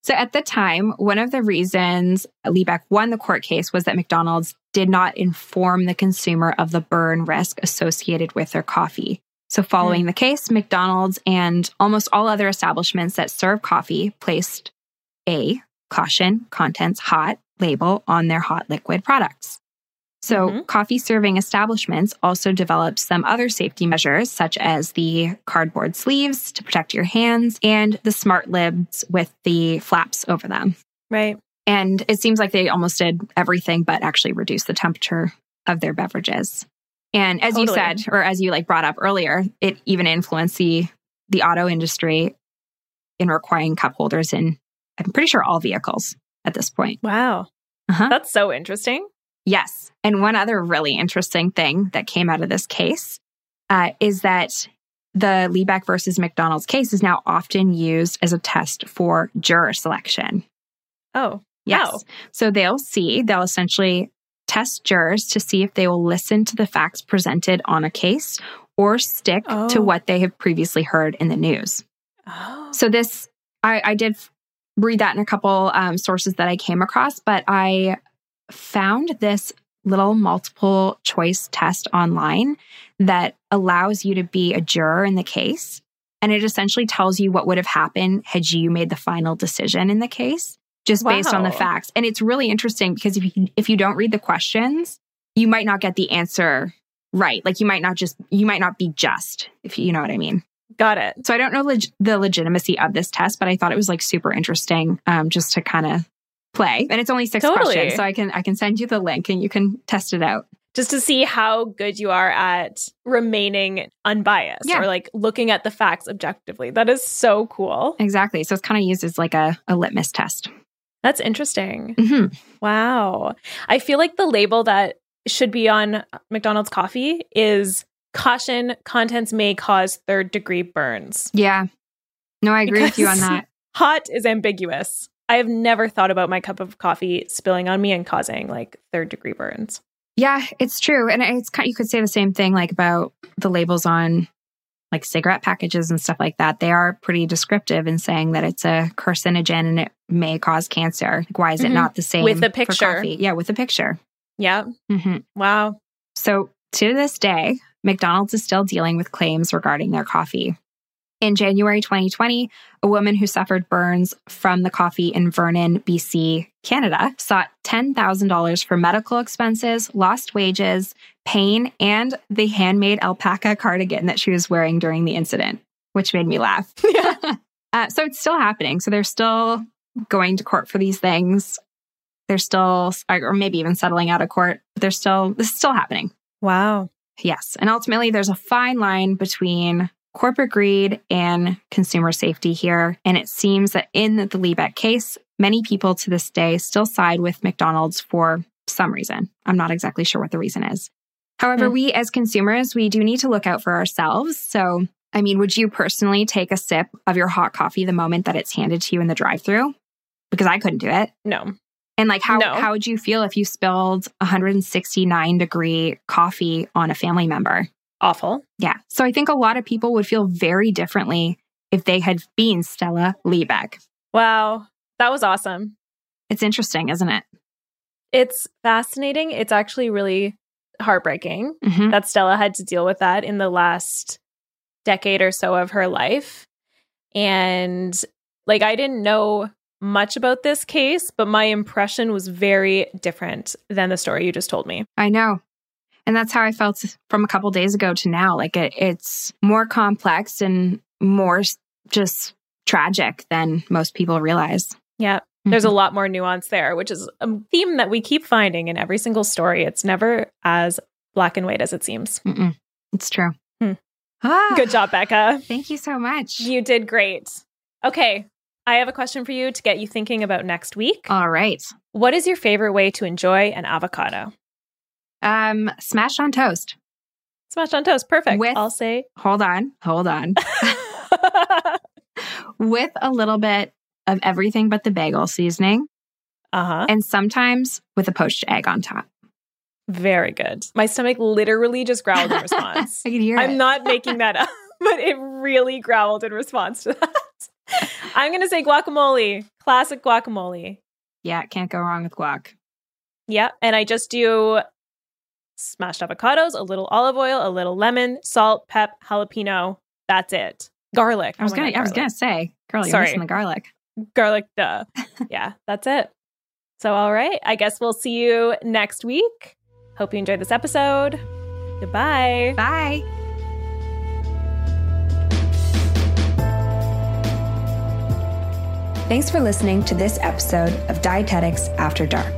So at the time, one of the reasons Liebeck won the court case was that McDonald's did not inform the consumer of the burn risk associated with their coffee. So, following mm. the case, McDonald's and almost all other establishments that serve coffee placed a caution contents hot label on their hot liquid products. So, mm-hmm. coffee serving establishments also developed some other safety measures, such as the cardboard sleeves to protect your hands and the smart lids with the flaps over them. Right. And it seems like they almost did everything but actually reduce the temperature of their beverages. And as totally. you said, or as you like brought up earlier, it even influenced the the auto industry in requiring cup holders in I'm pretty sure all vehicles at this point. Wow. Uh-huh. That's so interesting. Yes. And one other really interesting thing that came out of this case uh, is that the Liebeck versus McDonald's case is now often used as a test for juror selection. Oh, yes. Wow. So they'll see, they'll essentially test jurors to see if they will listen to the facts presented on a case or stick oh. to what they have previously heard in the news. Oh. So, this, I, I, did read that in a couple um, sources that I came across, but I found this little multiple choice test online that allows you to be a juror in the case. And it essentially tells you what would have happened had you made the final decision in the case just wow. based on the facts. And it's really interesting because if you if you don't read the questions, you might not get the answer right. Like you might not just you might not be just, if you know what I mean. Got it. So I don't know leg- the legitimacy of this test, but I thought it was like super interesting um, just to kind of play. And it's only six totally. questions, so I can I can send you the link and you can test it out. Just to see how good you are at remaining unbiased yeah. or like looking at the facts objectively. That is so cool. Exactly. So it's kind of used as like a, a litmus test. That's interesting. Mm-hmm. Wow. I feel like the label that should be on McDonald's coffee is caution contents may cause third degree burns. Yeah. No, I agree because with you on that. Hot is ambiguous. I have never thought about my cup of coffee spilling on me and causing like third degree burns. Yeah, it's true. And it's kind you could say the same thing like about the labels on like cigarette packages and stuff like that, they are pretty descriptive in saying that it's a carcinogen and it may cause cancer. Like, why is mm-hmm. it not the same with the picture? Yeah, with the picture. Yeah. Mm-hmm. Wow. So to this day, McDonald's is still dealing with claims regarding their coffee. In January 2020, a woman who suffered burns from the coffee in Vernon, BC, Canada, sought $10,000 for medical expenses, lost wages, pain, and the handmade alpaca cardigan that she was wearing during the incident, which made me laugh. uh, so it's still happening. So they're still going to court for these things. They're still, or maybe even settling out of court, but they're still, this is still happening. Wow. Yes. And ultimately, there's a fine line between corporate greed and consumer safety here. And it seems that in the Liebeck case, many people to this day still side with McDonald's for some reason. I'm not exactly sure what the reason is. However, mm. we as consumers, we do need to look out for ourselves. So, I mean, would you personally take a sip of your hot coffee the moment that it's handed to you in the drive-through? Because I couldn't do it. No. And like how no. how would you feel if you spilled 169 degree coffee on a family member? Awful. Yeah. So I think a lot of people would feel very differently if they had been Stella Liebeck. Wow. That was awesome. It's interesting, isn't it? It's fascinating. It's actually really heartbreaking Mm-hmm. that Stella had to deal with that in the last decade or so of her life. And like, I didn't know much about this case, but my impression was very different than the story you just told me. I know. And that's how I felt from a couple days ago to now. Like it, it's more complex and more just tragic than most people realize. Yeah. There's a lot more nuance there, which is a theme that we keep finding in every single story. It's never as black and white as it seems. Mm-mm. It's true. Hmm. Ah, Good job, Becca. Thank you so much. You did great. Okay. I have a question for you to get you thinking about next week. All right. What is your favorite way to enjoy an avocado? Um, smashed on toast. Smashed on toast. Perfect. With- I'll say. Hold on. Hold on. With a little bit of everything but the bagel seasoning, uh huh. and sometimes with a poached egg on top. Very good. My stomach literally just growled in response. I can hear I'm it. not making that up, but it really growled in response to that. I'm going to say guacamole. Classic guacamole. Yeah, can't go wrong with guac. Yeah. And I just do smashed avocados, a little olive oil, a little lemon, salt, pep, jalapeno. That's it. Garlic. I was Oh gonna. God, I was gonna garlic. say, girl, you're Sorry. missing the garlic. garlic. Duh. yeah, that's it. So, all right. I guess we'll see you next week. Hope you enjoyed this episode. Goodbye. Bye. Thanks for listening to this episode of Dietetics After Dark.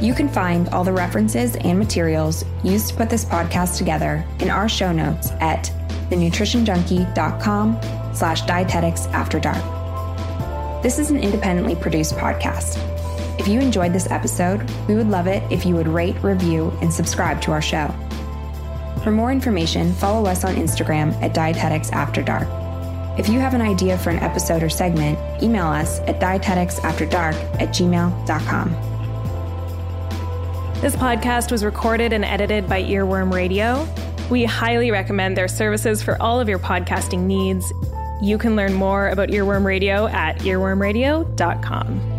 You can find all the references and materials used to put this podcast together in our show notes at thenutritionjunkie.com slash dietetics after dark. This is an independently produced podcast. If you enjoyed this episode, we would love it if you would rate, review, and subscribe to our show. For more information, follow us on Instagram at Dietetics After Dark. If you have an idea for an episode or segment, email us at dieteticsafterdark at gmail.com. This podcast was recorded and edited by Earworm Radio. We highly recommend their services for all of your podcasting needs. You can learn more about Earworm Radio at earwormradio.com.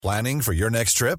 Planning for your next trip?